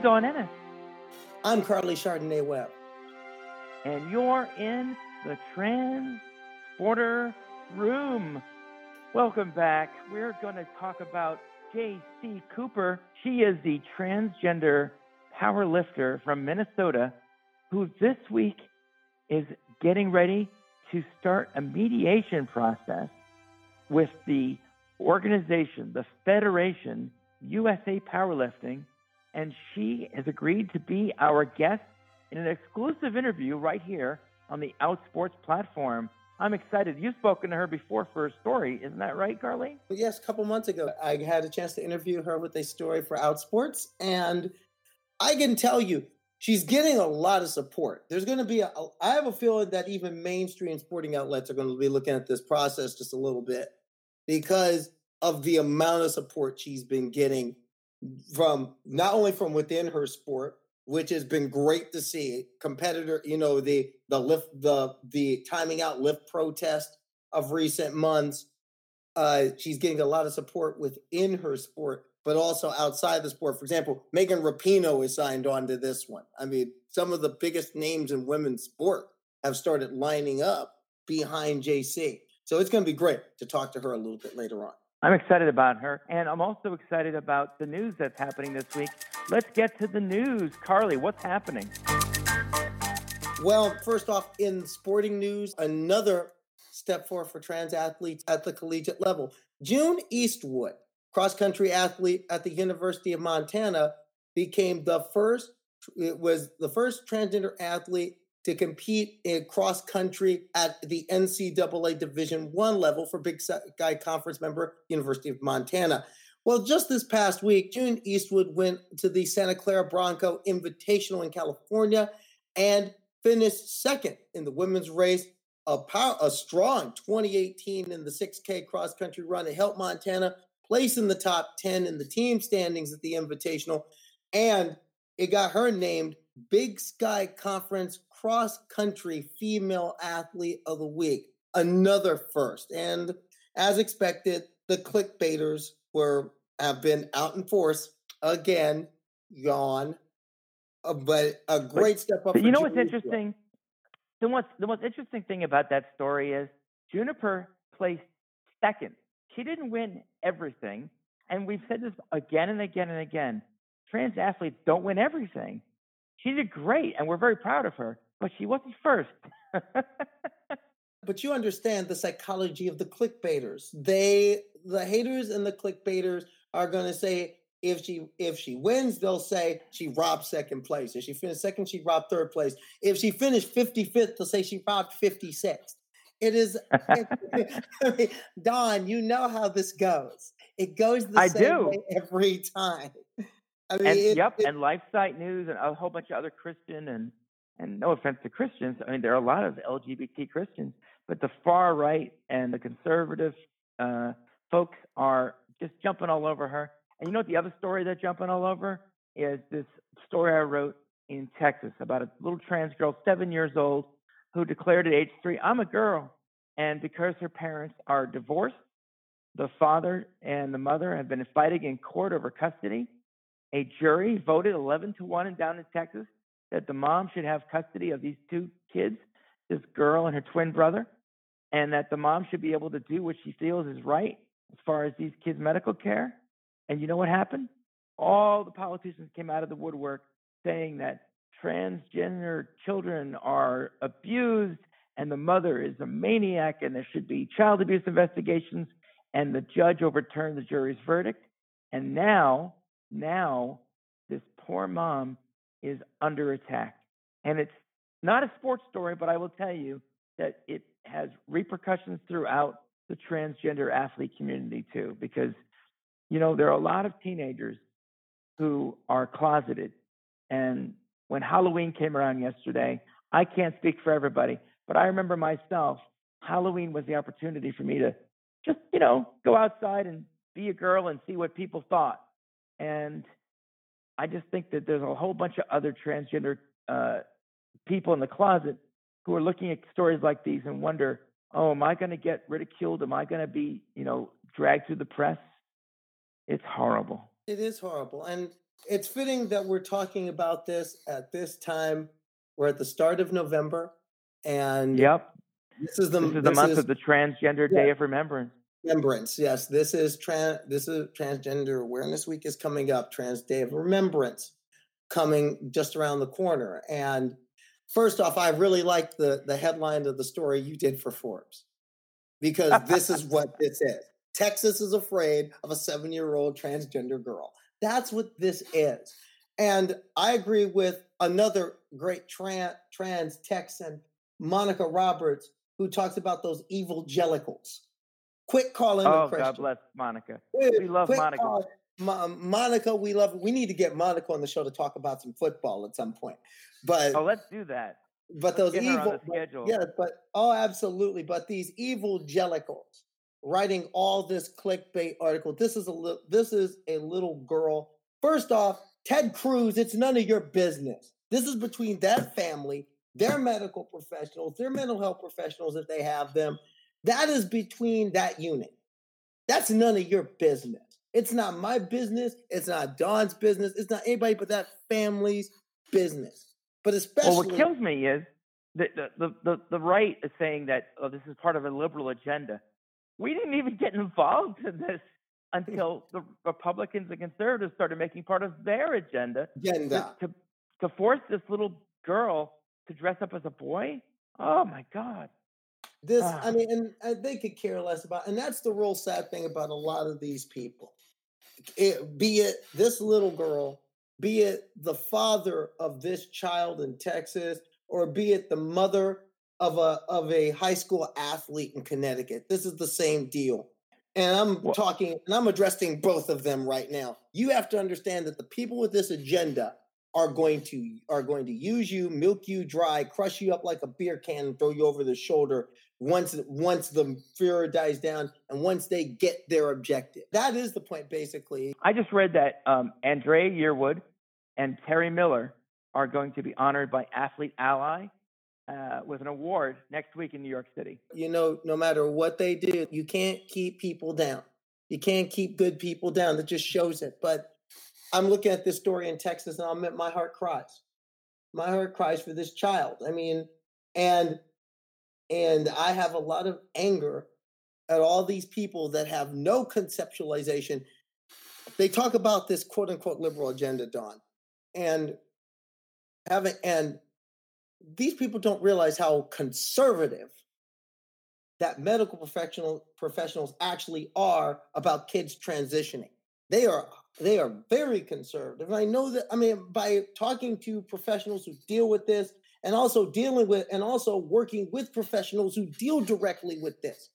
I'm Dawn Ennis. I'm Karleigh Chardonnay Webb. And you're in the Transporter Room. Welcome back. We're going to talk about JayCee Cooper. She is the transgender power lifter from Minnesota who this week is getting ready to start a mediation process with the organization, the Federation USA Powerlifting, and she has agreed to be our guest in an exclusive interview right here on the Outsports platform. I'm excited. You've spoken to her before for a story, isn't that right, Karleigh? Yes, a couple months ago, I had a chance to interview her with a story for Outsports, and I can tell you, she's getting a lot of support. There's going to be, a, I have a feeling that even mainstream sporting outlets are going to be looking at this process just a little bit because of the amount of support she's been getting from not only from within her sport, which has been great to see. Competitor, you know, the the lift the the timing out lift protest of recent months. Uh, she's getting a lot of support within her sport, but also outside the sport. For example, Megan Rapinoe is signed on to this one. I mean, some of the biggest names in women's sport have started lining up behind JayCee. So it's going to be great to talk to her a little bit later on. I'm excited about her, and I'm also excited about the news that's happening this week. Let's get to the news. Karleigh, what's happening? Well, first off, in sporting news, another step forward for trans athletes at the collegiate level. June Eastwood, cross country athlete at the University of Montana, became the first. It was the first transgender athlete to compete in cross country at the NCAA Division One level for Big Sky Conference member University of Montana. Well, just this past week, June Eastwood went to the Santa Clara Bronco Invitational in California and finished second in the women's race. A, power, a strong 2018 in the 6K cross country run. It helped Montana place in the top 10 in the team standings at the Invitational, and it got her named Big Sky Conference cross country female athlete of the week. Another first. And as expected, the clickbaiters were have been out in force again, Yawn. Uh, but a great but, step up. you know what's interesting? The most the most interesting thing about that story is Juniper placed second. She didn't win everything, and we've said this again and again and again. Trans athletes don't win everything. She did great, and we're very proud of her but she wasn't first. but you understand the psychology of the clickbaiters. They, the haters and the clickbaiters, are going to say if she if she wins, they'll say she robbed second place. If she finished second, she robbed third place. If she finished 55th, they'll say she robbed 56th. It is I mean, Don, you know how this goes. It goes the I same do. way every time. I mean, and, it, yep, it, and LifeSite News and a whole bunch of other Christian and and no offense to Christians, I mean, there are a lot of LGBT Christians, but the far right and the conservative uh, folks are just jumping all over her. And you know what the other story they're jumping all over is this story I wrote in Texas about a little trans girl, seven years old, who declared at age three, I'm a girl. And because her parents are divorced, the father and the mother have been fighting in court over custody. A jury voted 11 to 1 in down in Texas that the mom should have custody of these two kids, this girl and her twin brother, and that the mom should be able to do what she feels is right as far as these kids' medical care. And you know what happened? All the politicians came out of the woodwork saying that transgender children are abused and the mother is a maniac and there should be child abuse investigations. And the judge overturned the jury's verdict. And now, now, this poor mom is under attack. And it's not a sports story, but I will tell you that it has repercussions throughout the transgender athlete community too, because, you know, there are a lot of teenagers who are closeted. And when Halloween came around yesterday, I can't speak for everybody, but I remember myself, Halloween was the opportunity for me to just, you know, go outside and be a girl and see what people thought. And I just think that there's a whole bunch of other transgender uh, people in the closet who are looking at stories like these and wonder, oh, am I going to get ridiculed? Am I going to be, you know, dragged through the press? It's horrible. It is horrible. And It's fitting that we're talking about this at this time. We're at the start of November, and Yep. this is the This is the this month is of the Transgender yeah, Day of Remembrance. Remembrance. Yes, this is trans. This is Transgender Awareness Week is coming up. Trans Day of Remembrance coming just around the corner. And first off, I really like the the headline of the story you did for Forbes because this is what this is. Texas is afraid of a seven year old transgender girl. That's what this is. And I agree with another great tran- trans Texan, Monica Roberts, who talks about those evil jellicles. Quit calling them Oh, God bless Monica. Quit, We love Monica. calling Mo- Monica. We love. We need to get Monica on the show to talk about some football at some point. But Oh, let's do that. but Let's those get her on evil, but- yeah, but oh, absolutely. But these evil jellicles writing all this clickbait article. This is a li- this is a little girl. First off, Ted Cruz. It's none of your business. This is between that family, their medical professionals, their mental health professionals, if they have them. That is between that unit. That's none of your business. It's not my business. It's not Don's business. It's not anybody but that family's business. But especially, Well, what kills me is that the, the, the, the right is saying that oh, this is part of a liberal agenda. We didn't even get involved in this until the Republicans and conservatives started making part of their agenda to, agenda. to, to force this little girl to dress up as a boy. Oh my God. This, I Ah. mean, and, and they could care less about, and that's the real sad thing about a lot of these people. It, be it this little girl, be it the father of this child in Texas, or be it the mother of a of a high school athlete in Connecticut. This is the same deal. And I'm Well, talking, and I'm addressing both of them right now. You have to understand that the people with this agenda are going to are going to use you, milk you dry, crush you up like a beer can, and throw you over the shoulder once once the fear dies down and once they get their objective. That is the point, basically. I just read that um, Andraya Yearwood and Terry Miller are going to be honored by Athlete Ally uh, with an award next week in New York City. You know, no matter what they do, you can't keep people down. You can't keep good people down. That just shows it. But I'm looking at this story in Texas and I'm at my heart cries. My heart cries for this child. I mean, and and I have a lot of anger at all these people that have no conceptualization. They talk about this quote unquote liberal agenda, Don, and having and these people don't realize how conservative that medical professional professionals actually are about kids transitioning. They are they are very conservative. And I know that I mean by talking to professionals who deal with this and also dealing with and also working with professionals who deal directly with this.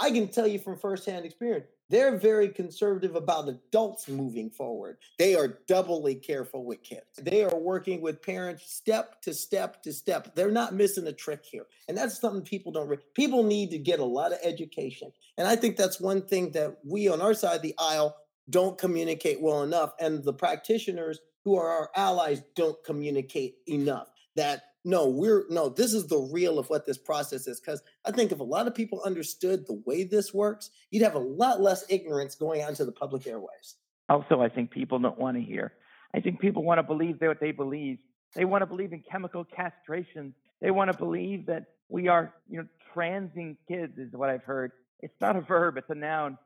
I can tell you from firsthand experience, they're very conservative about adults moving forward. They are doubly careful with kids. They are working with parents step to step to step. They're not missing a trick here. And that's something people don't, re- people need to get a lot of education. And I think that's one thing that we on our side of the aisle don't communicate well enough. And the practitioners who are our allies don't communicate enough that no, we're no, this is the real of what this process is. Because I think if a lot of people understood the way this works, you'd have a lot less ignorance going out into the public airways. Also, I think people don't want to hear. I think people want to believe what they believe. They want to believe in chemical castration. They want to believe that we are, you know, transing kids is what I've heard. It's not a verb; it's a noun.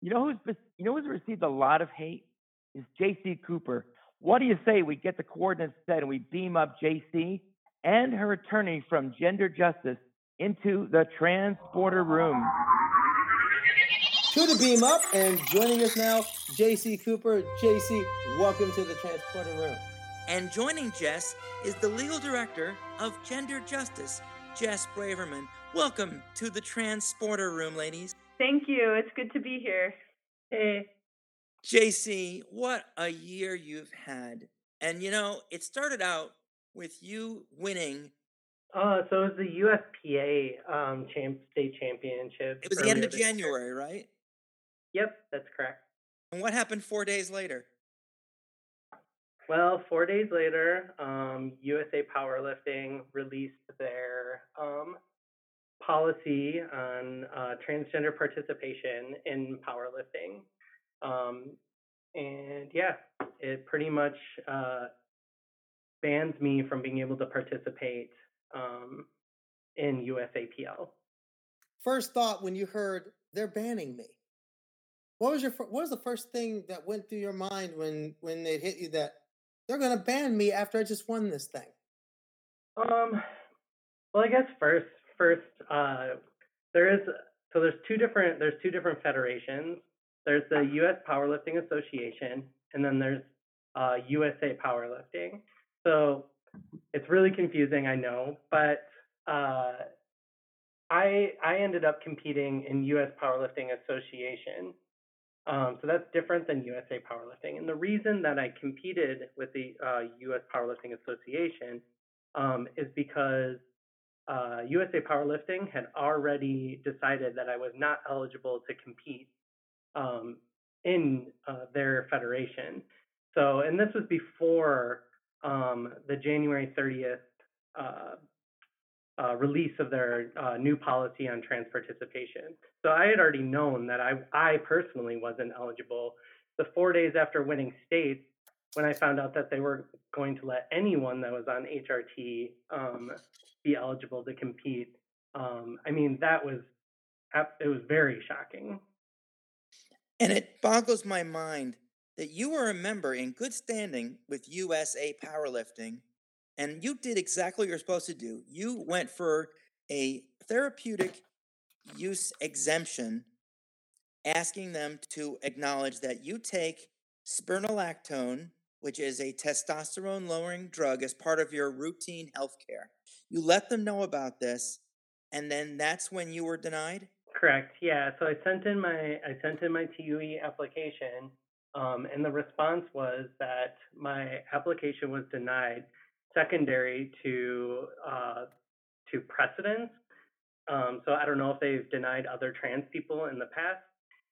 You know who's you know who's received a lot of hate is JayCee Cooper. What do you say we get the coordinates set and we beam up JayCee and her attorney from Gender Justice into the transporter room? To the beam up and joining us now, JayCee Cooper. JayCee, welcome to the transporter room. And joining Jess is the legal director of Gender Justice, Jess Braverman. Welcome to the transporter room, ladies. Thank you. It's good to be here. Hey. JayCee, what a year you've had. And you know, it started out with you winning. Uh, so it was the USPA um, champ, state championship. It was the end of this year. January, right? Yep, that's correct. And what happened four days later? Well, four days later, um, USA Powerlifting released their um, policy on uh, transgender participation in powerlifting. Um, and yeah, it pretty much uh, bans me from being able to participate um, in USAPL. First thought when you heard they're banning me. What was your what was the first thing that went through your mind when when it hit you that they're going to ban me after I just won this thing? Um, well, I guess first, first, uh, there is so there's two different there's two different federations. There's the U.S. Powerlifting Association, and then there's uh, USA Powerlifting. So it's really confusing, I know, but uh, I I ended up competing in U.S. Powerlifting Association. Um, so that's different than USA Powerlifting. And the reason that I competed with the uh, U.S. Powerlifting Association um, is because uh, USA Powerlifting had already decided that I was not eligible to compete um, in uh, their federation. So, and this was before um, the January 30th uh, uh, release of their uh, new policy on trans participation. So I had already known that I, I personally wasn't eligible. The four days after winning states, when I found out that they were going to let anyone that was on HRT um, be eligible to compete, um, I mean that was it was very shocking. And it boggles my mind that you were a member in good standing with USA Powerlifting, and you did exactly what you're supposed to do. You went for a therapeutic use exemption, asking them to acknowledge that you take spironolactone, which is a testosterone lowering drug, as part of your routine health care. You let them know about this, and then that's when you were denied? Correct. Yeah. So I sent in my I sent in my TUE application um, and the response was that my application was denied secondary to uh, to precedence. Um, so I don't know if they've denied other trans people in the past,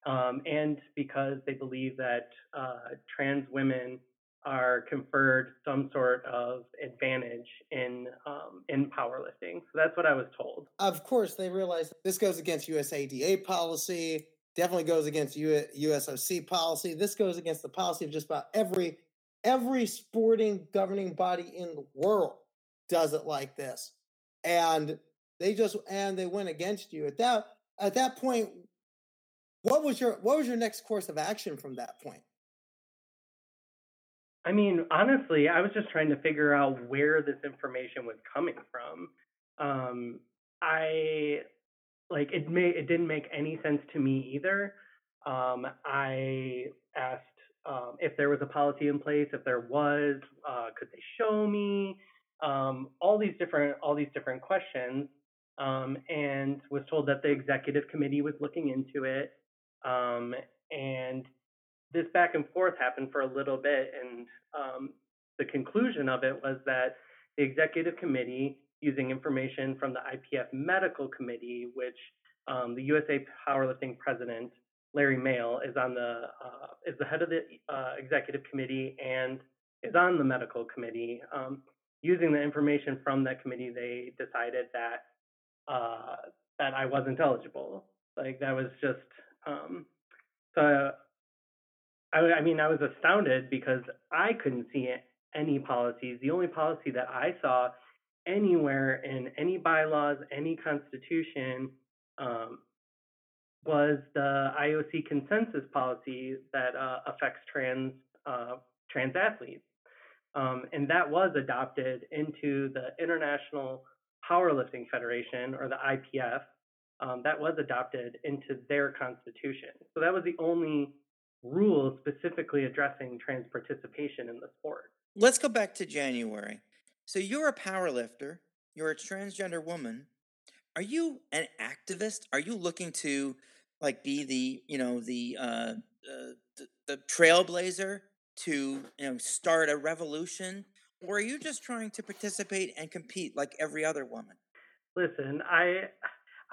um, and because they believe that uh, trans women are conferred some sort of advantage in um, in powerlifting. So that's what I was told. Of course, they realize this goes against USADA policy definitely goes against USOC policy. This goes against the policy of just about every every sporting governing body in the world does it like this. And they just and they went against you. At that at that point, what was your what was your next course of action from that point? I mean, honestly, I was just trying to figure out where this information was coming from. Um, I like it may it didn't make any sense to me either. Um, I asked um, if there was a policy in place. If there was, uh, could they show me? Um, all these different all these different questions, um, and was told that the executive committee was looking into it. Um, and this back and forth happened for a little bit, and um, the conclusion of it was that the executive committee using information from the IPF Medical Committee, which um, the USA Powerlifting President Larry Maile is on the uh, is the head of the uh, executive committee and is on the medical committee. Um, using the information from that committee, they decided that uh, that I wasn't eligible. Like that was just um, so. I, I mean, I was astounded because I couldn't see any policies. The only policy that I saw anywhere in any bylaws, any constitution, um, was the IOC consensus policy that uh, affects trans uh, trans athletes, um, and that was adopted into the International Powerlifting Federation or the IPF. Um, that was adopted into their constitution. So that was the only rule specifically addressing trans participation in the sport. Let's go back to January. So you're a power lifter, you're a transgender woman. Are you an activist? Are you looking to like be the, you know, the uh, uh the, the trailblazer to, you know, start a revolution? Or are you just trying to participate and compete like every other woman? Listen, I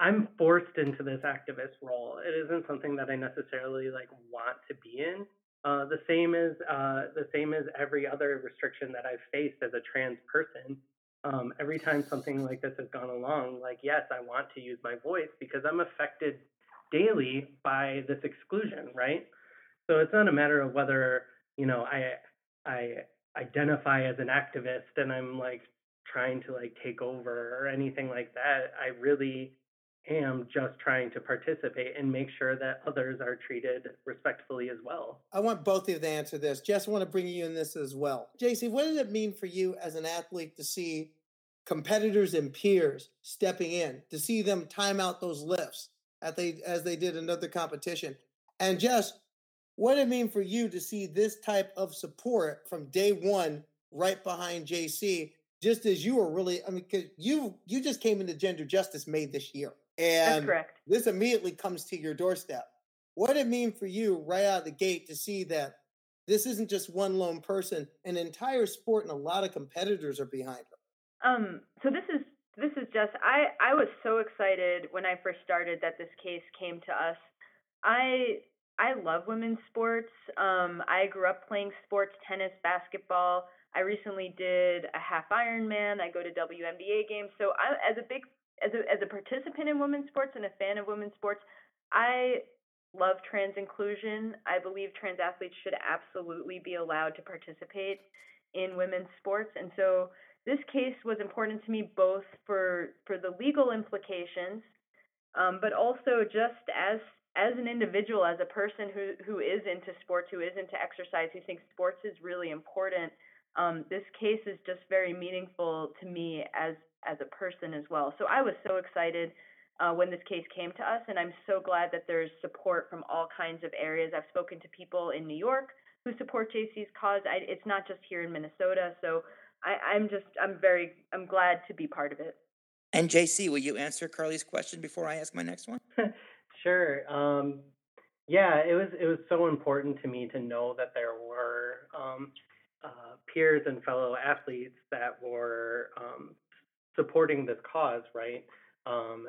I'm forced into this activist role. It isn't something that I necessarily like want to be in. Uh, the same as uh, the same as every other restriction that I've faced as a trans person. Um, every time something like this has gone along, like yes, I want to use my voice because I'm affected daily by this exclusion, right? So it's not a matter of whether you know I I identify as an activist and I'm like trying to like take over or anything like that. I really am just trying to participate and make sure that others are treated respectfully as well. I want both of you to answer this. Jess, I want to bring you in this as well. JayCee, what does it mean for you as an athlete to see competitors and peers stepping in, to see them time out those lifts as they as they did another competition? And Jess, what did it mean for you to see this type of support from day one right behind JayCee just as you were really i mean because you you just came into gender justice may this year and That's correct. this immediately comes to your doorstep. What did it mean for you right out of the gate to see that this isn't just one lone person, an entire sport and a lot of competitors are behind her? Um, so this is this is just I I was so excited when I first started that this case came to us. I I love women's sports. Um, I grew up playing sports, tennis, basketball. I recently did a half Ironman. I go to WNBA games. So I, as a big as a as a participant in women's sports and a fan of women's sports, I love trans inclusion. I believe trans athletes should absolutely be allowed to participate in women's sports. And so this case was important to me both for for the legal implications, um, but also just as as an individual, as a person who who is into sports, who is into exercise, who thinks sports is really important. Um, this case is just very meaningful to me as as a person as well. So I was so excited uh, when this case came to us, and I'm so glad that there's support from all kinds of areas. I've spoken to people in New York who support JayCee's cause. I, it's not just here in Minnesota, so I, I'm just I'm very I'm glad to be part of it. And JC, will you answer Karleigh's question before I ask my next one? sure. Um, yeah, it was it was so important to me to know that there were um, uh, peers and fellow athletes that were um, supporting this cause, right? Um,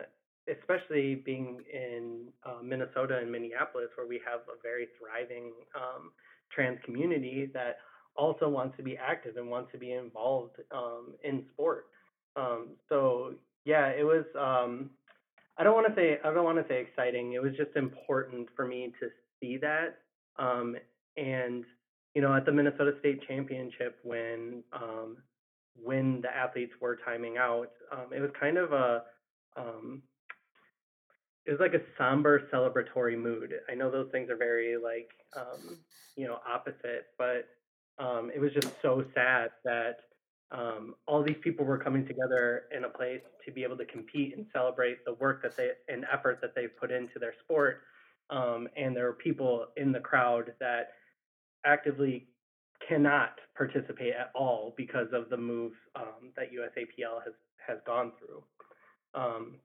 especially being in uh, Minnesota and Minneapolis, where we have a very thriving um, trans community that also wants to be active and wants to be involved um, in sport. Um, so yeah, it was. Um, I don't want to say I don't want to say exciting. It was just important for me to see that. Um, and you know, at the Minnesota State Championship, when when the athletes were timing out. Um, it was kind of a um, it was like a somber celebratory mood. I know those things are very like um, you know opposite, but um, it was just so sad that um, all these people were coming together in a place to be able to compete and celebrate the work that they and effort that they've put into their sport. Um, and there were people in the crowd that actively cannot participate at all because of the move um, that USAPL has has gone through. Um,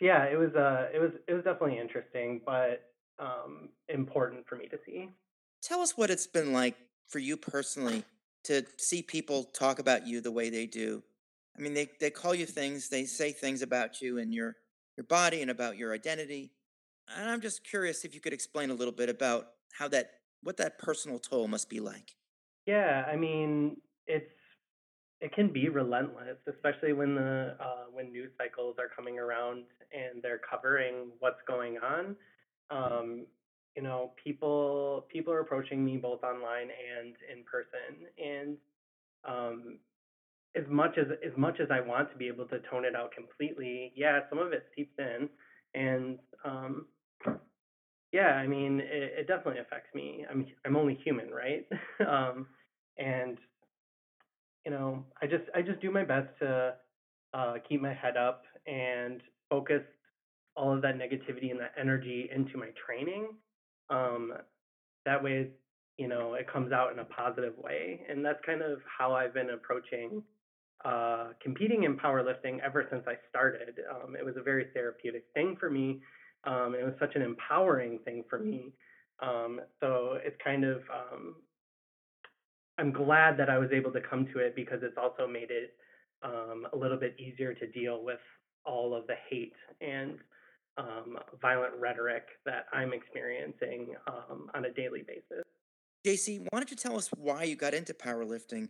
yeah, it was uh, it was it was definitely interesting, but um, important for me to see. Tell us what it's been like for you personally to see people talk about you the way they do. I mean, they, they call you things, they say things about you and your your body and about your identity. And I'm just curious if you could explain a little bit about how that what that personal toll must be like. Yeah, I mean, it's it can be relentless, especially when the uh, when news cycles are coming around and they're covering what's going on. Um, you know, people people are approaching me both online and in person, and um, as much as as much as I want to be able to tone it out completely, yeah, some of it seeps in, and um, yeah, I mean, it, it definitely affects me. I'm I'm only human, right? um, and you know, I just I just do my best to uh, keep my head up and focus all of that negativity and that energy into my training. Um, that way, you know, it comes out in a positive way, and that's kind of how I've been approaching uh, competing in powerlifting ever since I started. Um, it was a very therapeutic thing for me um, it was such an empowering thing for me. Um, so it's kind of, um, I'm glad that I was able to come to it because it's also made it um, a little bit easier to deal with all of the hate and um, violent rhetoric that I'm experiencing um, on a daily basis. JayCee, why don't you tell us why you got into powerlifting?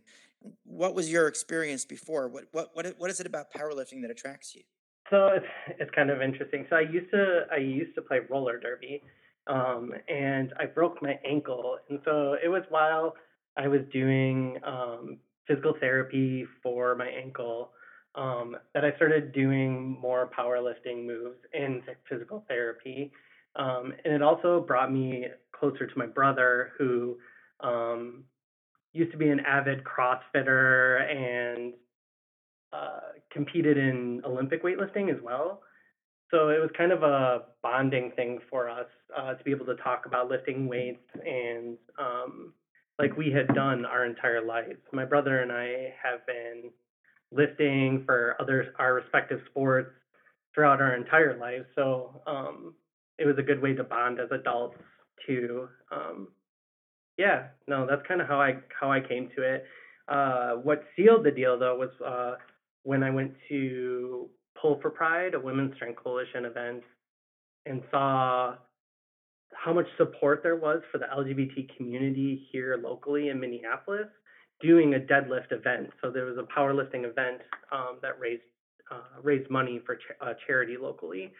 What was your experience before? What what what what is it about powerlifting that attracts you? So it's it's kind of interesting. So I used to I used to play roller derby, um, and I broke my ankle. And so it was while I was doing um, physical therapy for my ankle um, that I started doing more powerlifting moves in physical therapy. Um, and it also brought me closer to my brother, who um, used to be an avid CrossFitter and competed in Olympic weightlifting as well. So it was kind of a bonding thing for us uh, to be able to talk about lifting weights and um, like we had done our entire lives. My brother and I have been lifting for other our respective sports throughout our entire lives. So um, it was a good way to bond as adults to Um, yeah, no, that's kind of how I how I came to it. Uh, what sealed the deal though was uh, when I went to Pull for Pride, a Women's Strength Coalition event, and saw how much support there was for the LGBT community here locally in Minneapolis doing a deadlift event. So there was a powerlifting event um, that raised uh, raised money for ch- uh, charity locally.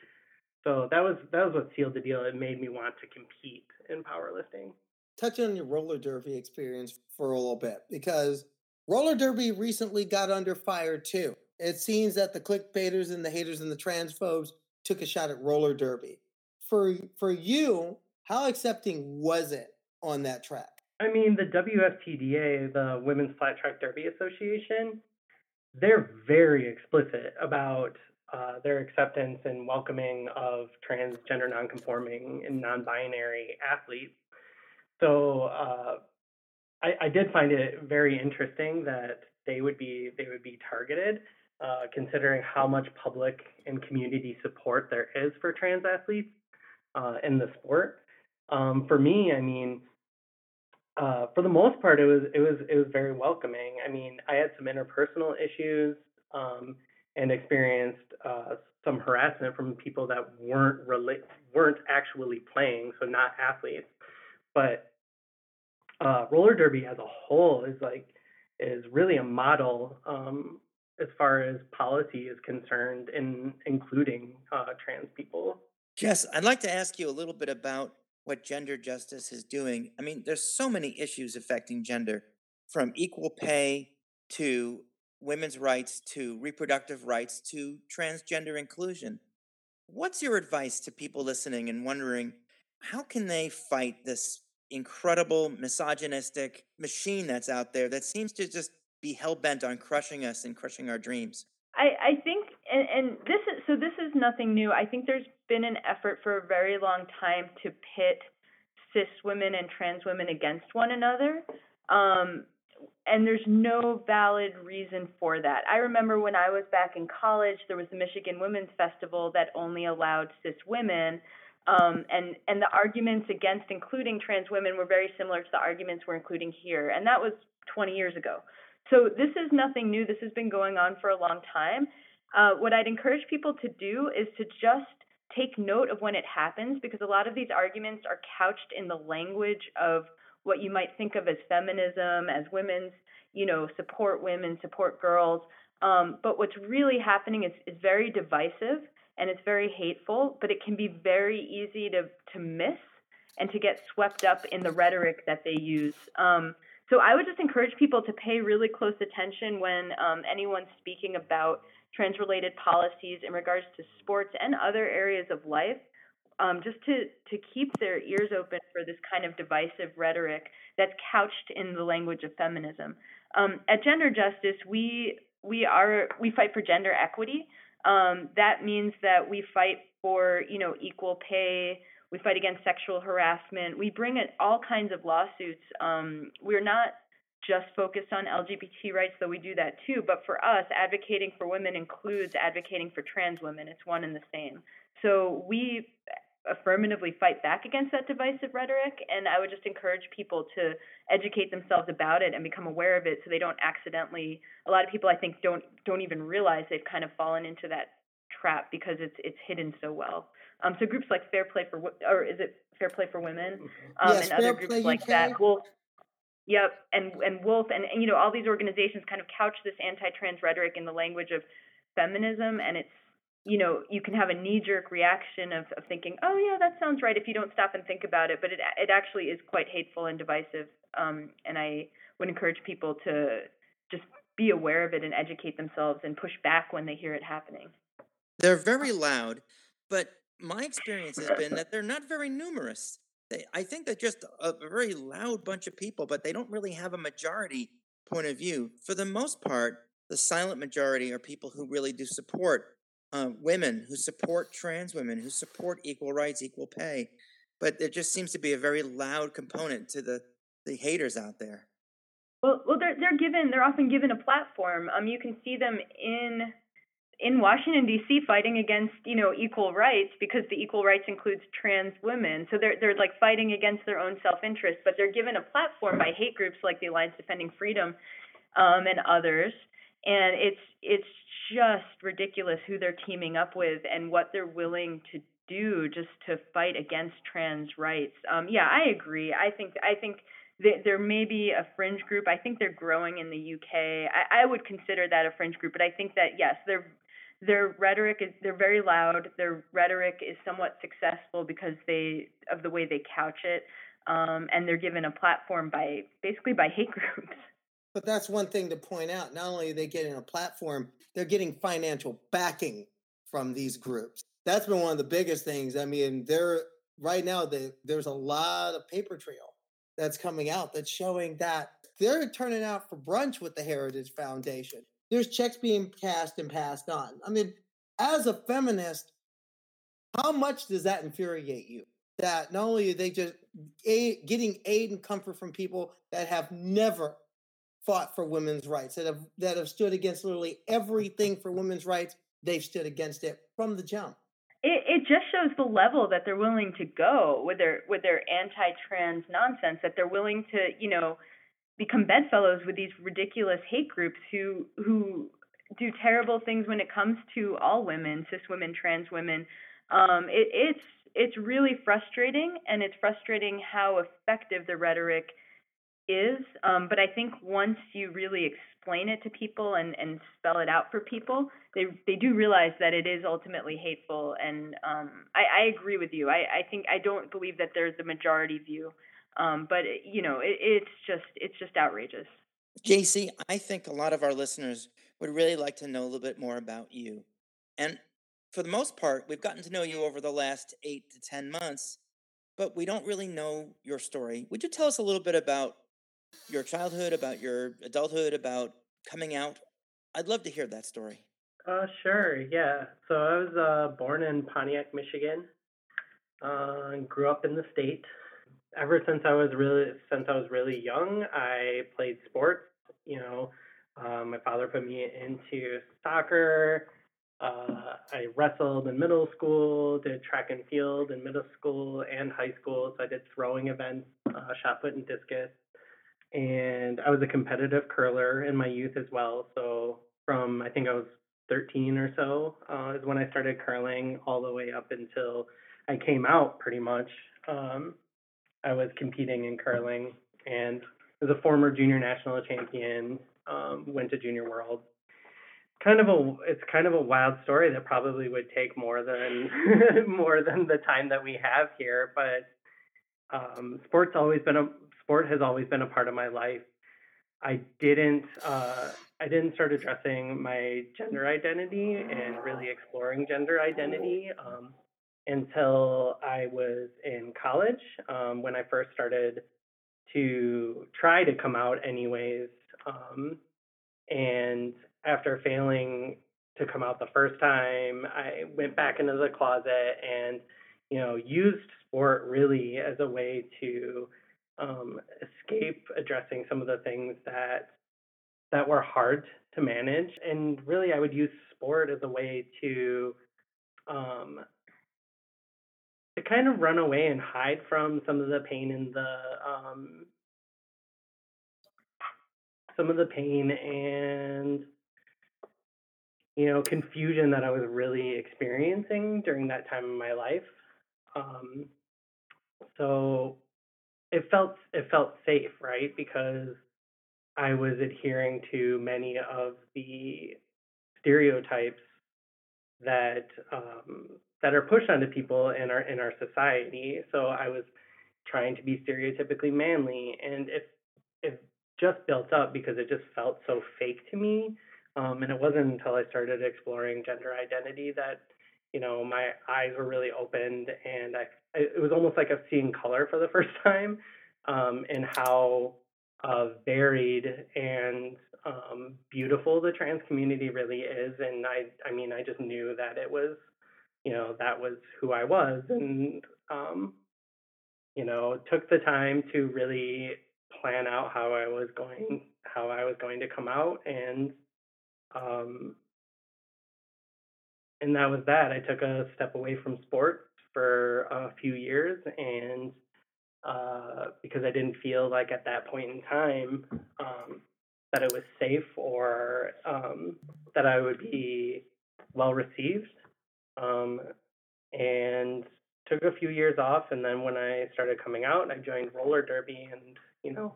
So that was that was what sealed the deal. It made me want to compete in powerlifting. Touch on your roller derby experience for a little bit because roller derby recently got under fire too. It seems that the clickbaiters and the haters and the transphobes took a shot at roller derby. For for you, how accepting was it on that track? I mean, the WFTDA, the Women's Flat Track Derby Association, they're very explicit about uh, their acceptance and welcoming of transgender, nonconforming, and non-binary athletes. So uh, I, I, did find it very interesting that they would be they would be targeted, uh, considering how much public and community support there is for trans athletes uh, in the sport. Um, for me, I mean, uh, for the most part, it was it was it was very welcoming. I mean, I had some interpersonal issues um, and experienced uh, some harassment from people that weren't rela- weren't actually playing, so not athletes. But uh, roller derby as a whole is like is really a model um, as far as policy is concerned, in including uh, trans people. Jess, I'd like to ask you a little bit about what gender justice is doing. I mean, there's so many issues affecting gender, from equal pay to women's rights to reproductive rights to transgender inclusion. What's your advice to people listening and wondering how can they fight this incredible misogynistic machine that's out there that seems to just be hell bent on crushing us and crushing our dreams? I, I think, and, and this is so. This is nothing new. I think there's been an effort for a very long time to pit cis women and trans women against one another. Um, and there's no valid reason for that. I remember when I was back in college, there was the Michigan Women's Festival that only allowed cis women. Um, and and the arguments against including trans women were very similar to the arguments we're including here, and that was 20 years ago. So this is nothing new. This has been going on for a long time. Uh, what I'd encourage people to do is to just take note of when it happens because a lot of these arguments are couched in the language of what you might think of as feminism, as women's, you know, support women, support girls. Um, but what's really happening is, is very divisive and it's very hateful, but it can be very easy to, to miss and to get swept up in the rhetoric that they use. Um, so I would just encourage people to pay really close attention when um, anyone's speaking about trans related policies in regards to sports and other areas of life. Um, just to, to keep their ears open for this kind of divisive rhetoric that's couched in the language of feminism. Um, at Gender Justice, we we are we fight for gender equity. Um, that means that we fight for you know equal pay, we fight against sexual harassment. We bring in all kinds of lawsuits. Um, we're not just focused on LGBT rights, though we do that too. But for us, advocating for women includes advocating for trans women. It's one and the same. So we affirmatively fight back against that divisive rhetoric and i would just encourage people to educate themselves about it and become aware of it so they don't accidentally a lot of people i think don't don't even realize they've kind of fallen into that trap because it's it's hidden so well um, so groups like Fair Play for or is it Fair Play for Women, mm-hmm. um, yes, and other groups like UK. that. Wolf, yep, and and Wolf, and, and you know all these organizations kind of couch this anti-trans rhetoric in the language of feminism, and it's you know you can have a knee jerk reaction of, of thinking oh yeah that sounds right if you don't stop and think about it but it it actually is quite hateful and divisive um, and i would encourage people to just be aware of it and educate themselves and push back when they hear it happening. They're very loud but my experience has been that they're not very numerous. They, i think they're just a very loud bunch of people but they don't really have a majority point of view. For the most part the silent majority are people who really do support uh, women who support trans women, who support equal rights, equal pay. But there just seems to be a very loud component to the, the haters out there. Well, well, they're they're given they're often given a platform. Um, you can see them in in Washington D.C. fighting against you know equal rights because the equal rights includes trans women. So they're they're like fighting against their own self interest, but they're given a platform by hate groups like the Alliance Defending Freedom um, and others. And it's it's just ridiculous who they're teaming up with and what they're willing to do just to fight against trans rights. Um, yeah, I agree. I think I think that there may be a fringe group. I think they're growing in the UK. I, I would consider that a fringe group, but I think that yes, their their rhetoric is they're very loud. Their rhetoric is somewhat successful because they of the way they couch it, um, and they're given a platform by basically by hate groups. But that's one thing to point out. Not only are they getting a platform, they're getting financial backing from these groups. That's been one of the biggest things. I mean, there right now they, there's a lot of paper trail that's coming out that's showing that they're turning out for brunch with the Heritage Foundation. There's checks being cast and passed on. I mean, as a feminist, how much does that infuriate you? That not only are they just aid, getting aid and comfort from people that have never fought for women's rights, that have that have stood against literally everything for women's rights. They've stood against it from the jump. It it just shows the level that they're willing to go with their with their anti-trans nonsense. That they're willing to you know become bedfellows with these ridiculous hate groups who who do terrible things when it comes to all women, cis women, trans women. Um, it, it's it's really frustrating, and it's frustrating how effective the rhetoric is. Um, but I think once you really explain it to people and, and spell it out for people, they they do realize that it is ultimately hateful. And um, I, I agree with you. I, I think I don't believe that there's a majority view, um, but it, you know it, it's just it's just outrageous. JayCee, I think a lot of our listeners would really like to know a little bit more about you. And for the most part, we've gotten to know you over the last eight to 10 months, but we don't really know your story. Would you tell us a little bit about your childhood, about your adulthood, about coming out. I'd love to hear that story. Uh, sure. Yeah. So I was uh, born in Pontiac, Michigan. Uh, grew up in the state. Ever since I was really since I was really young, I played sports. You know, uh, my father put me into soccer. Uh, I wrestled in middle school, did track and field in middle school and high school. So I did throwing events, uh, shot put and discus and I was a competitive curler in my youth as well. So from I think I was 13 or so uh, is when I started curling, all the way up until I came out. Pretty much, um, I was competing in curling, and was a former junior national champion, um, went to junior world. Kind of a it's kind of a wild story that probably would take more than more than the time that we have here, but um, sports always been a sport has always been a part of my life. I didn't uh, I didn't start addressing my gender identity and really exploring gender identity um, until I was in college um, when I first started to try to come out anyways. Um, and after failing to come out the first time, I went back into the closet and you know used sport really as a way to um, escape addressing some of the things that that were hard to manage. And really, I would use sport as a way to um, to kind of run away and hide from some of the pain and the um, some of the pain and you know confusion that I was really experiencing during that time in my life. Um, so it felt it felt safe, right? Because I was adhering to many of the stereotypes that um, that are pushed onto people in our in our society. So I was trying to be stereotypically manly, and it it just built up because it just felt so fake to me. Um, and it wasn't until I started exploring gender identity that you know my eyes were really opened, and I it was almost like I've seen color for the first time, um, and how uh, varied and um, beautiful the trans community really is. And I, I mean, I just knew that it was, you know, that was who I was, and um, you know, took the time to really plan out how I was going, how I was going to come out, and um, and that was that. I took a step away from sports for a few years, and uh, because I didn't feel like at that point in time um, that it was safe or um, that I would be well received. Um, and took a few years off, and then when I started coming out, I joined roller derby, and you know,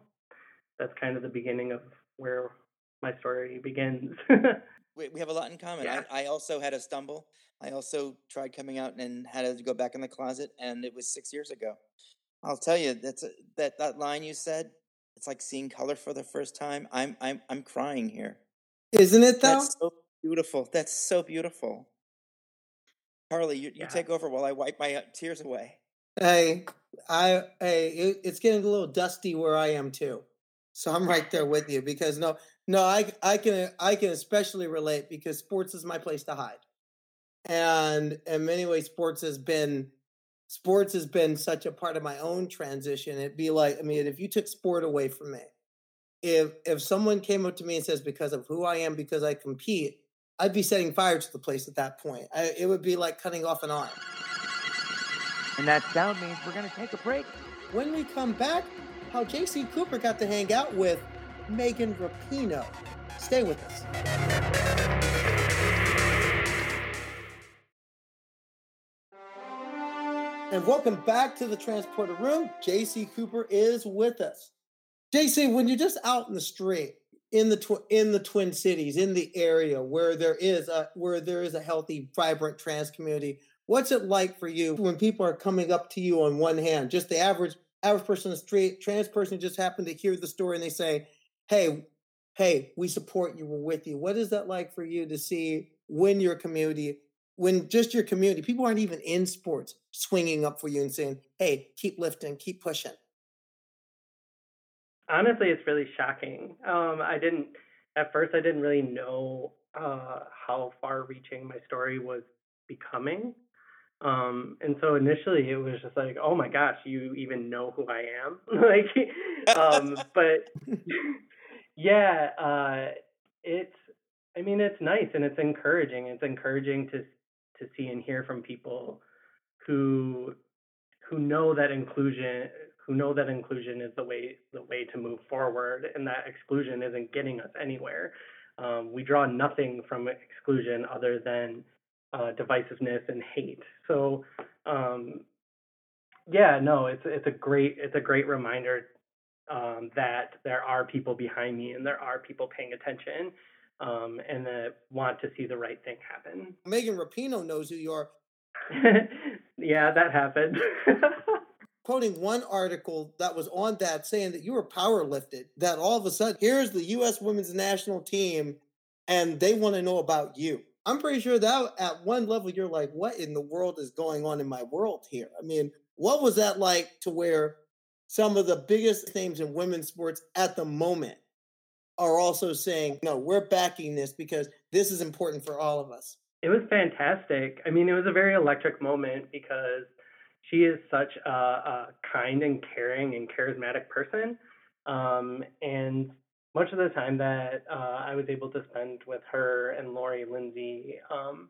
that's kind of the beginning of where my story begins. we, we have a lot in common. Yeah. I, I also had a stumble. I also tried coming out and had to go back in the closet, and it was six years ago. I'll tell you that's a, that that line you said. It's like seeing color for the first time. I'm I'm I'm crying here. Isn't it though? That's so beautiful. That's so beautiful. Karleigh, you, you Yeah. take over while I wipe my uh, tears away. Hey, I hey, it, it's getting a little dusty where I am too. So I'm right there with you because no, no, I I can I can especially relate because sports is my place to hide, and in many ways, sports has been sports has been such a part of my own transition. It'd be like I mean, if you took sport away from me, if if someone came up to me and says because of who I am, because I compete, I'd be setting fire to the place at that point. I, it would be like cutting off an arm. And that sound means we're going to take a break. When we come back, how JayCee Cooper got to hang out with Megan Rapinoe. Stay with us. And welcome back to the Transporter Room. JayCee Cooper is with us. JayCee, when you're just out in the street, in the tw- in the Twin Cities, in the area where there is a where there is a healthy, vibrant trans community, what's it like for you when people are coming up to you on one hand, just the average average person on the street, trans person just happened to hear the story and they say, "Hey, hey, we support you, we're with you." What is that like for you to see when your community, when just your community, people aren't even in sports, swinging up for you and saying, "Hey, keep lifting, keep pushing." Honestly, it's really shocking. Um, I didn't at first. I didn't really know uh, how far-reaching my story was becoming. Um, and so initially, it was just like, "Oh my gosh, you even know who I am!" like, um, but yeah, uh, it's. I mean, it's nice and it's encouraging. It's encouraging to to see and hear from people who who know that inclusion who know that inclusion is the way the way to move forward and that exclusion isn't getting us anywhere um, we draw nothing from exclusion other than uh, divisiveness and hate so um, yeah no it's it's a great it's a great reminder um, that there are people behind me and there are people paying attention um, and that want to see the right thing happen Megan Rapinoe knows who you are. yeah, that happened. quoting one article that was on that saying that you were power lifted, that all of a sudden, here's the U.S. women's national team and they want to know about you. I'm pretty sure that at one level, you're like, what in the world is going on in my world here? I mean, what was that like to where some of the biggest names in women's sports at the moment are also saying, no, we're backing this because this is important for all of us? it was fantastic. I mean, it was a very electric moment because she is such a, a kind and caring and charismatic person. Um, and much of the time that uh, I was able to spend with her and Lori Lindsey, um,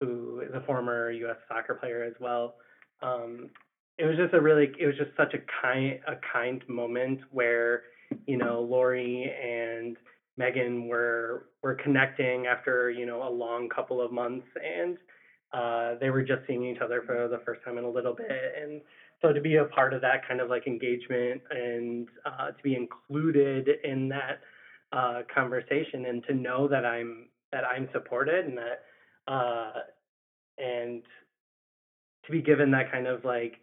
who is a former U.S. soccer player as well, um, it was just a really, it was just such a kind, a kind moment where, you know, Lori and Megan were were connecting after you know a long couple of months, and uh, they were just seeing each other for the first time in a little bit, and so to be a part of that kind of like engagement and uh, to be included in that uh, conversation, and to know that I'm that I'm supported and that uh, and to be given that kind of like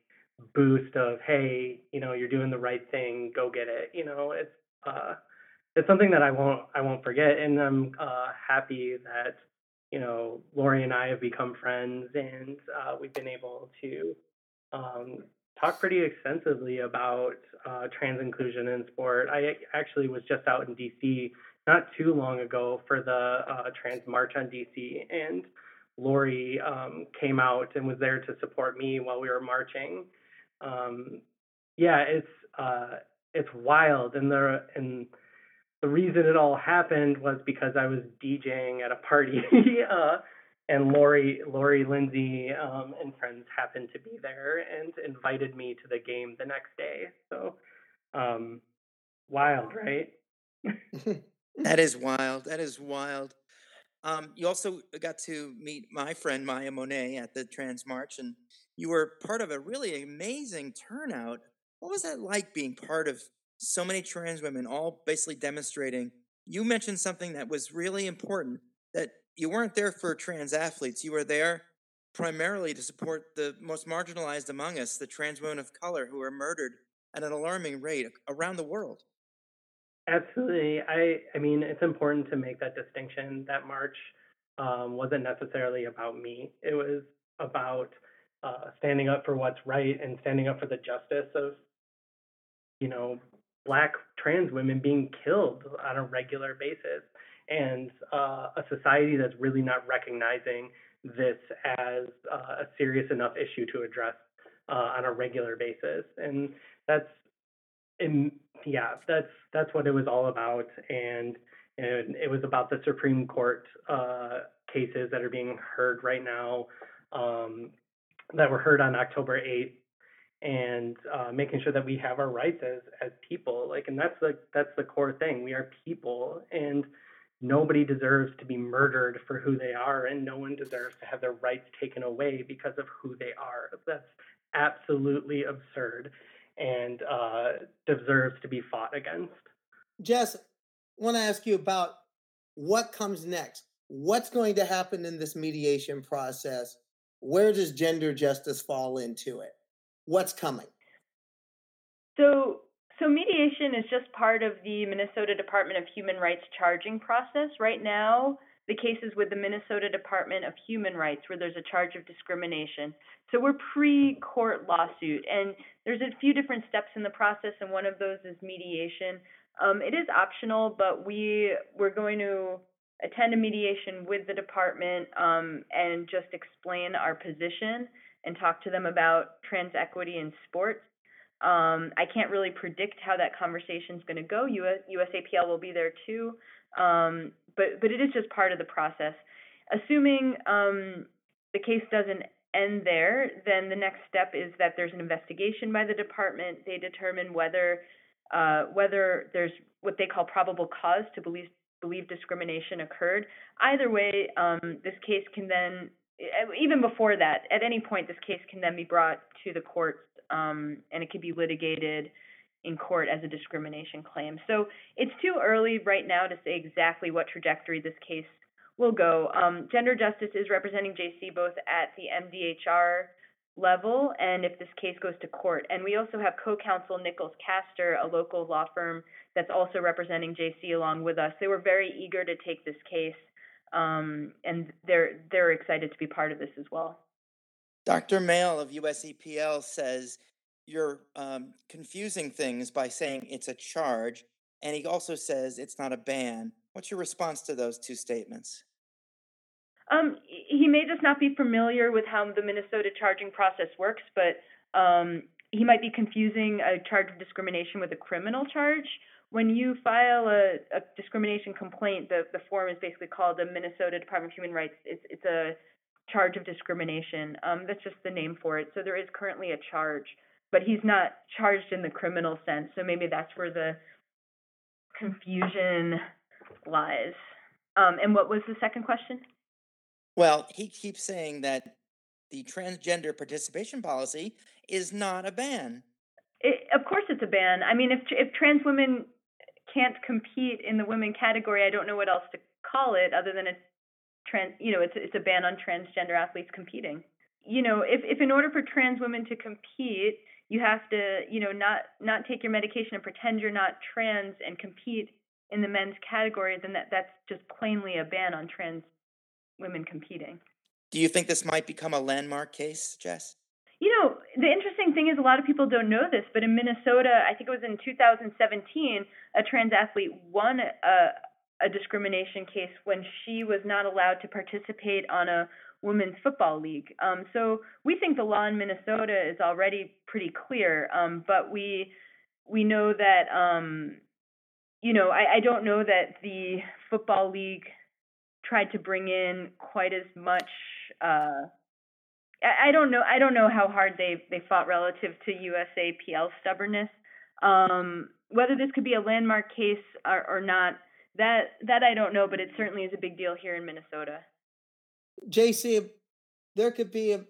boost of hey you know you're doing the right thing go get it you know it's uh it's something that i won't i won't forget and i'm uh happy that you know lori and i have become friends and uh we've been able to um talk pretty extensively about uh trans inclusion in sport. I actually was just out in dc not too long ago for the uh trans march on dc and lori um came out and was there to support me while we were marching. Um, yeah, it's uh, it's wild, and the and the reason it all happened was because I was DJing at a party, uh, and Lori Lori Lindsey um, and friends happened to be there and invited me to the game the next day. So um, wild, right? that is wild. That is wild. Um, you also got to meet my friend Maya Monet at the Trans March, and you were part of a really amazing turnout. What was that like being part of so many trans women, all basically demonstrating? You mentioned something that was really important that you weren't there for trans athletes, you were there primarily to support the most marginalized among us, the trans women of color who are murdered at an alarming rate around the world. Absolutely. I I mean, it's important to make that distinction. That march um, wasn't necessarily about me. It was about uh, standing up for what's right and standing up for the justice of, you know, black trans women being killed on a regular basis, and uh, a society that's really not recognizing this as uh, a serious enough issue to address uh, on a regular basis. And that's and yeah, that's that's what it was all about, and and it was about the Supreme Court uh, cases that are being heard right now, um, that were heard on October eighth, and uh, making sure that we have our rights as as people. Like, and that's the that's the core thing. We are people, and nobody deserves to be murdered for who they are, and no one deserves to have their rights taken away because of who they are. That's absolutely absurd and uh, deserves to be fought against. Jess, I want to ask you about what comes next. What's going to happen in this mediation process? Where does gender justice fall into it? What's coming? So, so mediation is just part of the Minnesota Department of Human Rights charging process. Right now, the cases with the Minnesota Department of Human Rights where there's a charge of discrimination. So we're pre court lawsuit, and there's a few different steps in the process, and one of those is mediation. Um, it is optional, but we we're going to attend a mediation with the department um, and just explain our position and talk to them about trans equity in sports. Um, I can't really predict how that conversation is going to go. US, USAPL will be there too. Um, but but it is just part of the process. Assuming um, the case doesn't end there, then the next step is that there's an investigation by the department. They determine whether uh, whether there's what they call probable cause to believe believe discrimination occurred. Either way, um, this case can then even before that, at any point, this case can then be brought to the courts um, and it can be litigated in court as a discrimination claim. So it's too early right now to say exactly what trajectory this case will go. Um, Gender Justice is representing JayCee both at the MDHR level and if this case goes to court. And we also have co-counsel Nichols Kaster, a local law firm that's also representing JayCee along with us. They were very eager to take this case, um, and they're they're excited to be part of this as well. Dr. Maile of USAPL says you're um, confusing things by saying it's a charge, and he also says it's not a ban. What's your response to those two statements? Um, he may just not be familiar with how the Minnesota charging process works, but um, he might be confusing a charge of discrimination with a criminal charge. When you file a, a discrimination complaint, the, the form is basically called the Minnesota Department of Human Rights. It's, it's a charge of discrimination. Um, that's just the name for it. So there is currently a charge but he's not charged in the criminal sense. So maybe that's where the confusion lies. Um, and what was the second question? Well, he keeps saying that the transgender participation policy is not a ban. It, of course, it's a ban. I mean, if if trans women can't compete in the women category, I don't know what else to call it other than a trans you know it's it's a ban on transgender athletes competing. You know if if in order for trans women to compete you have to you know not not take your medication and pretend you're not trans and compete in the men's category then that that's just plainly a ban on trans women competing. Do you think this might become a landmark case jess? You know the interesting thing is a lot of people don't know this but in minnesota i think it was in 2017 a trans athlete won a a discrimination case when she was not allowed to participate on a women's football league. Um, so we think the law in Minnesota is already pretty clear, um, but we we know that um, you know I, I don't know that the football league tried to bring in quite as much. Uh, I, I don't know. I don't know how hard they they fought relative to USAPL stubbornness. Um, whether this could be a landmark case or, or not, that that I don't know, but it certainly is a big deal here in Minnesota. JayCee, there could be a,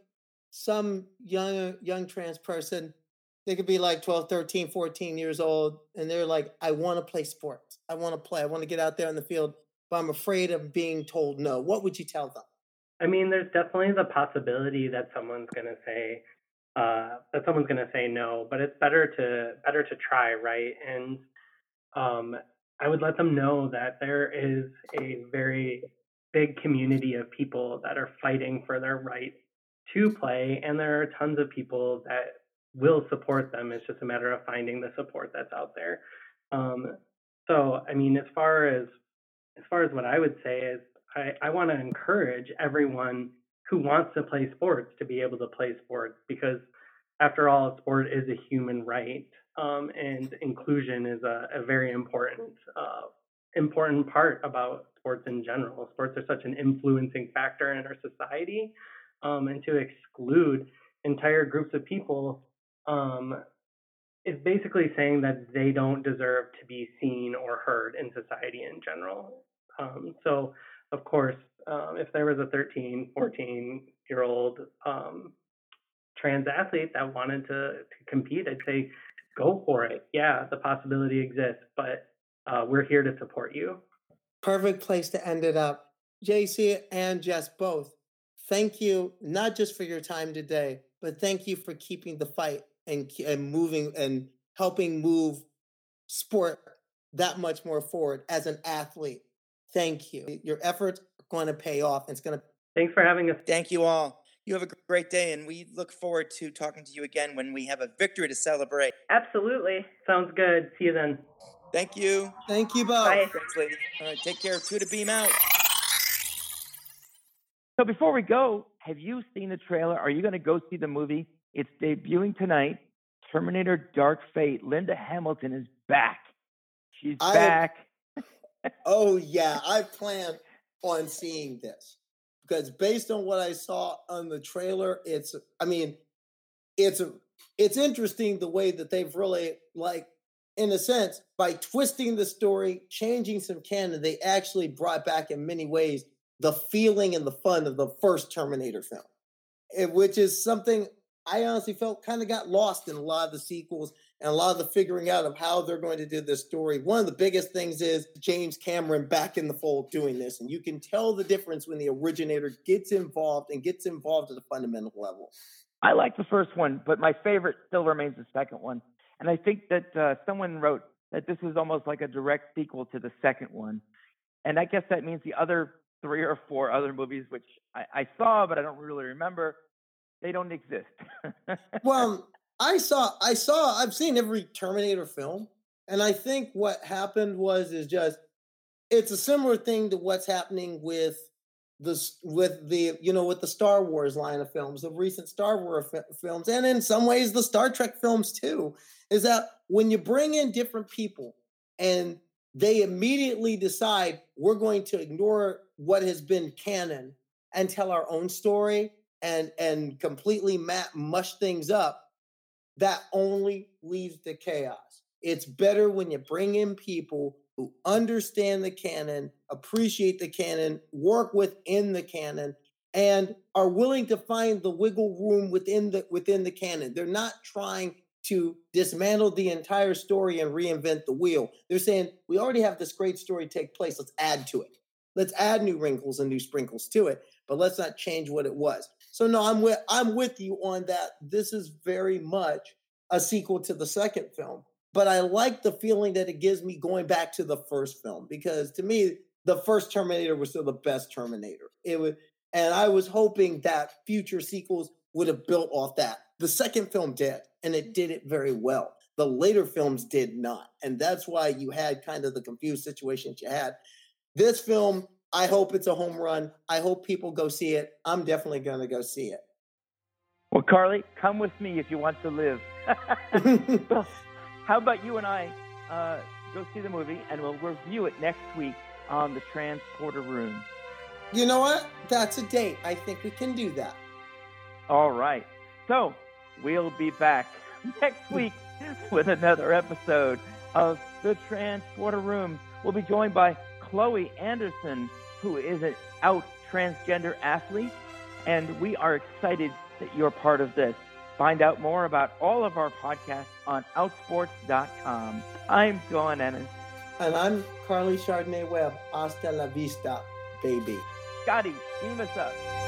some young young trans person. They could be like 12, 13, 14 years old, and they're like, I want to play sports. I want to play. I want to get out there in the field, but I'm afraid of being told no. What would you tell them? I mean, there's definitely the possibility that someone's going to say uh, that someone's going to say no, but it's better to better to try, right? And um, I would let them know that there is a very big community of people that are fighting for their right to play, and there are tons of people that will support them. It's just a matter of finding the support that's out there. Um, so, I mean, as far as as far as what I would say is, I, I want to encourage everyone who wants to play sports to be able to play sports because, after all, sport is a human right um, and inclusion is a, a very important uh, important part about sports in general. Sports are such an influencing factor in our society, um, and to exclude entire groups of people um, is basically saying that they don't deserve to be seen or heard in society in general. Um, so, of course, um, if there was a 13, 14 year old um, trans athlete that wanted to, to compete, I'd say go for it. Yeah, the possibility exists, but uh, we're here to support you. Perfect place to end it up. JayCee and Jess both, thank you not just for your time today, but thank you for keeping the fight and, and moving and helping move sport that much more forward as an athlete. Thank you. Your efforts are going to pay off. It's going to. Thanks for having us. Thank you all. You have a great day, and we look forward to talking to you again when we have a victory to celebrate. Absolutely. Sounds good. See you then. Thank you. Thank you both. Bye. Thanks, lady. All right, take care. Two to beam out. So before we go, have you seen the trailer? Are you going to go see the movie? It's debuting tonight. Terminator Dark Fate. Linda Hamilton is back. She's I- back. Oh yeah, I plan on seeing this because based on what I saw on the trailer, it's I mean, it's it's interesting the way that they've really like in a sense by twisting the story, changing some canon, they actually brought back in many ways the feeling and the fun of the first Terminator film, which is something I honestly felt kind of got lost in a lot of the sequels and a lot of the figuring out of how they're going to do this story. One of the biggest things is James Cameron back in the fold doing this. And you can tell the difference when the originator gets involved and gets involved at a fundamental level. I like the first one, but my favorite still remains the second one. And I think that uh, someone wrote that this is almost like a direct sequel to the second one. And I guess that means the other three or four other movies, which I, I saw, but I don't really remember, they don't exist. Well, I saw, I saw, I've seen every Terminator film, and I think what happened was is just it's a similar thing to what's happening with this with the you know with the Star Wars line of films, the recent Star Wars fi- films, and in some ways the Star Trek films too. Is that when you bring in different people and they immediately decide we're going to ignore what has been canon and tell our own story and and completely map mush things up that only leads to chaos. It's better when you bring in people who understand the canon appreciate the canon work within the canon and are willing to find the wiggle room within the within the canon. They're not trying to dismantle the entire story and reinvent the wheel. They're saying we already have this great story take place. Let's add to it. Let's add new wrinkles and new sprinkles to it, but let's not change what it was. So no, I'm with I'm with you on that. This is very much a sequel to the second film. But I like the feeling that it gives me going back to the first film because to me, the first Terminator was still the best Terminator. It would, and I was hoping that future sequels would have built off that. The second film did, and it did it very well. The later films did not. And that's why you had kind of the confused situations you had. This film, I hope it's a home run. I hope people go see it. I'm definitely going to go see it. Well, Karleigh, come with me if you want to live. how about you and I uh, go see the movie and we'll review it next week on the transporter room? You know what? That's a date. I think we can do that. All right. So we'll be back next week with another episode of the Transporter Room. We'll be joined by Chloe Anderson, who is an out transgender athlete, and we are excited that you're part of this. Find out more about all of our podcasts on outsports.com. I'm Dawn Ennis. And I'm Karleigh Chardonnay Webb. Hasta la vista, baby. Scotty, beam us up.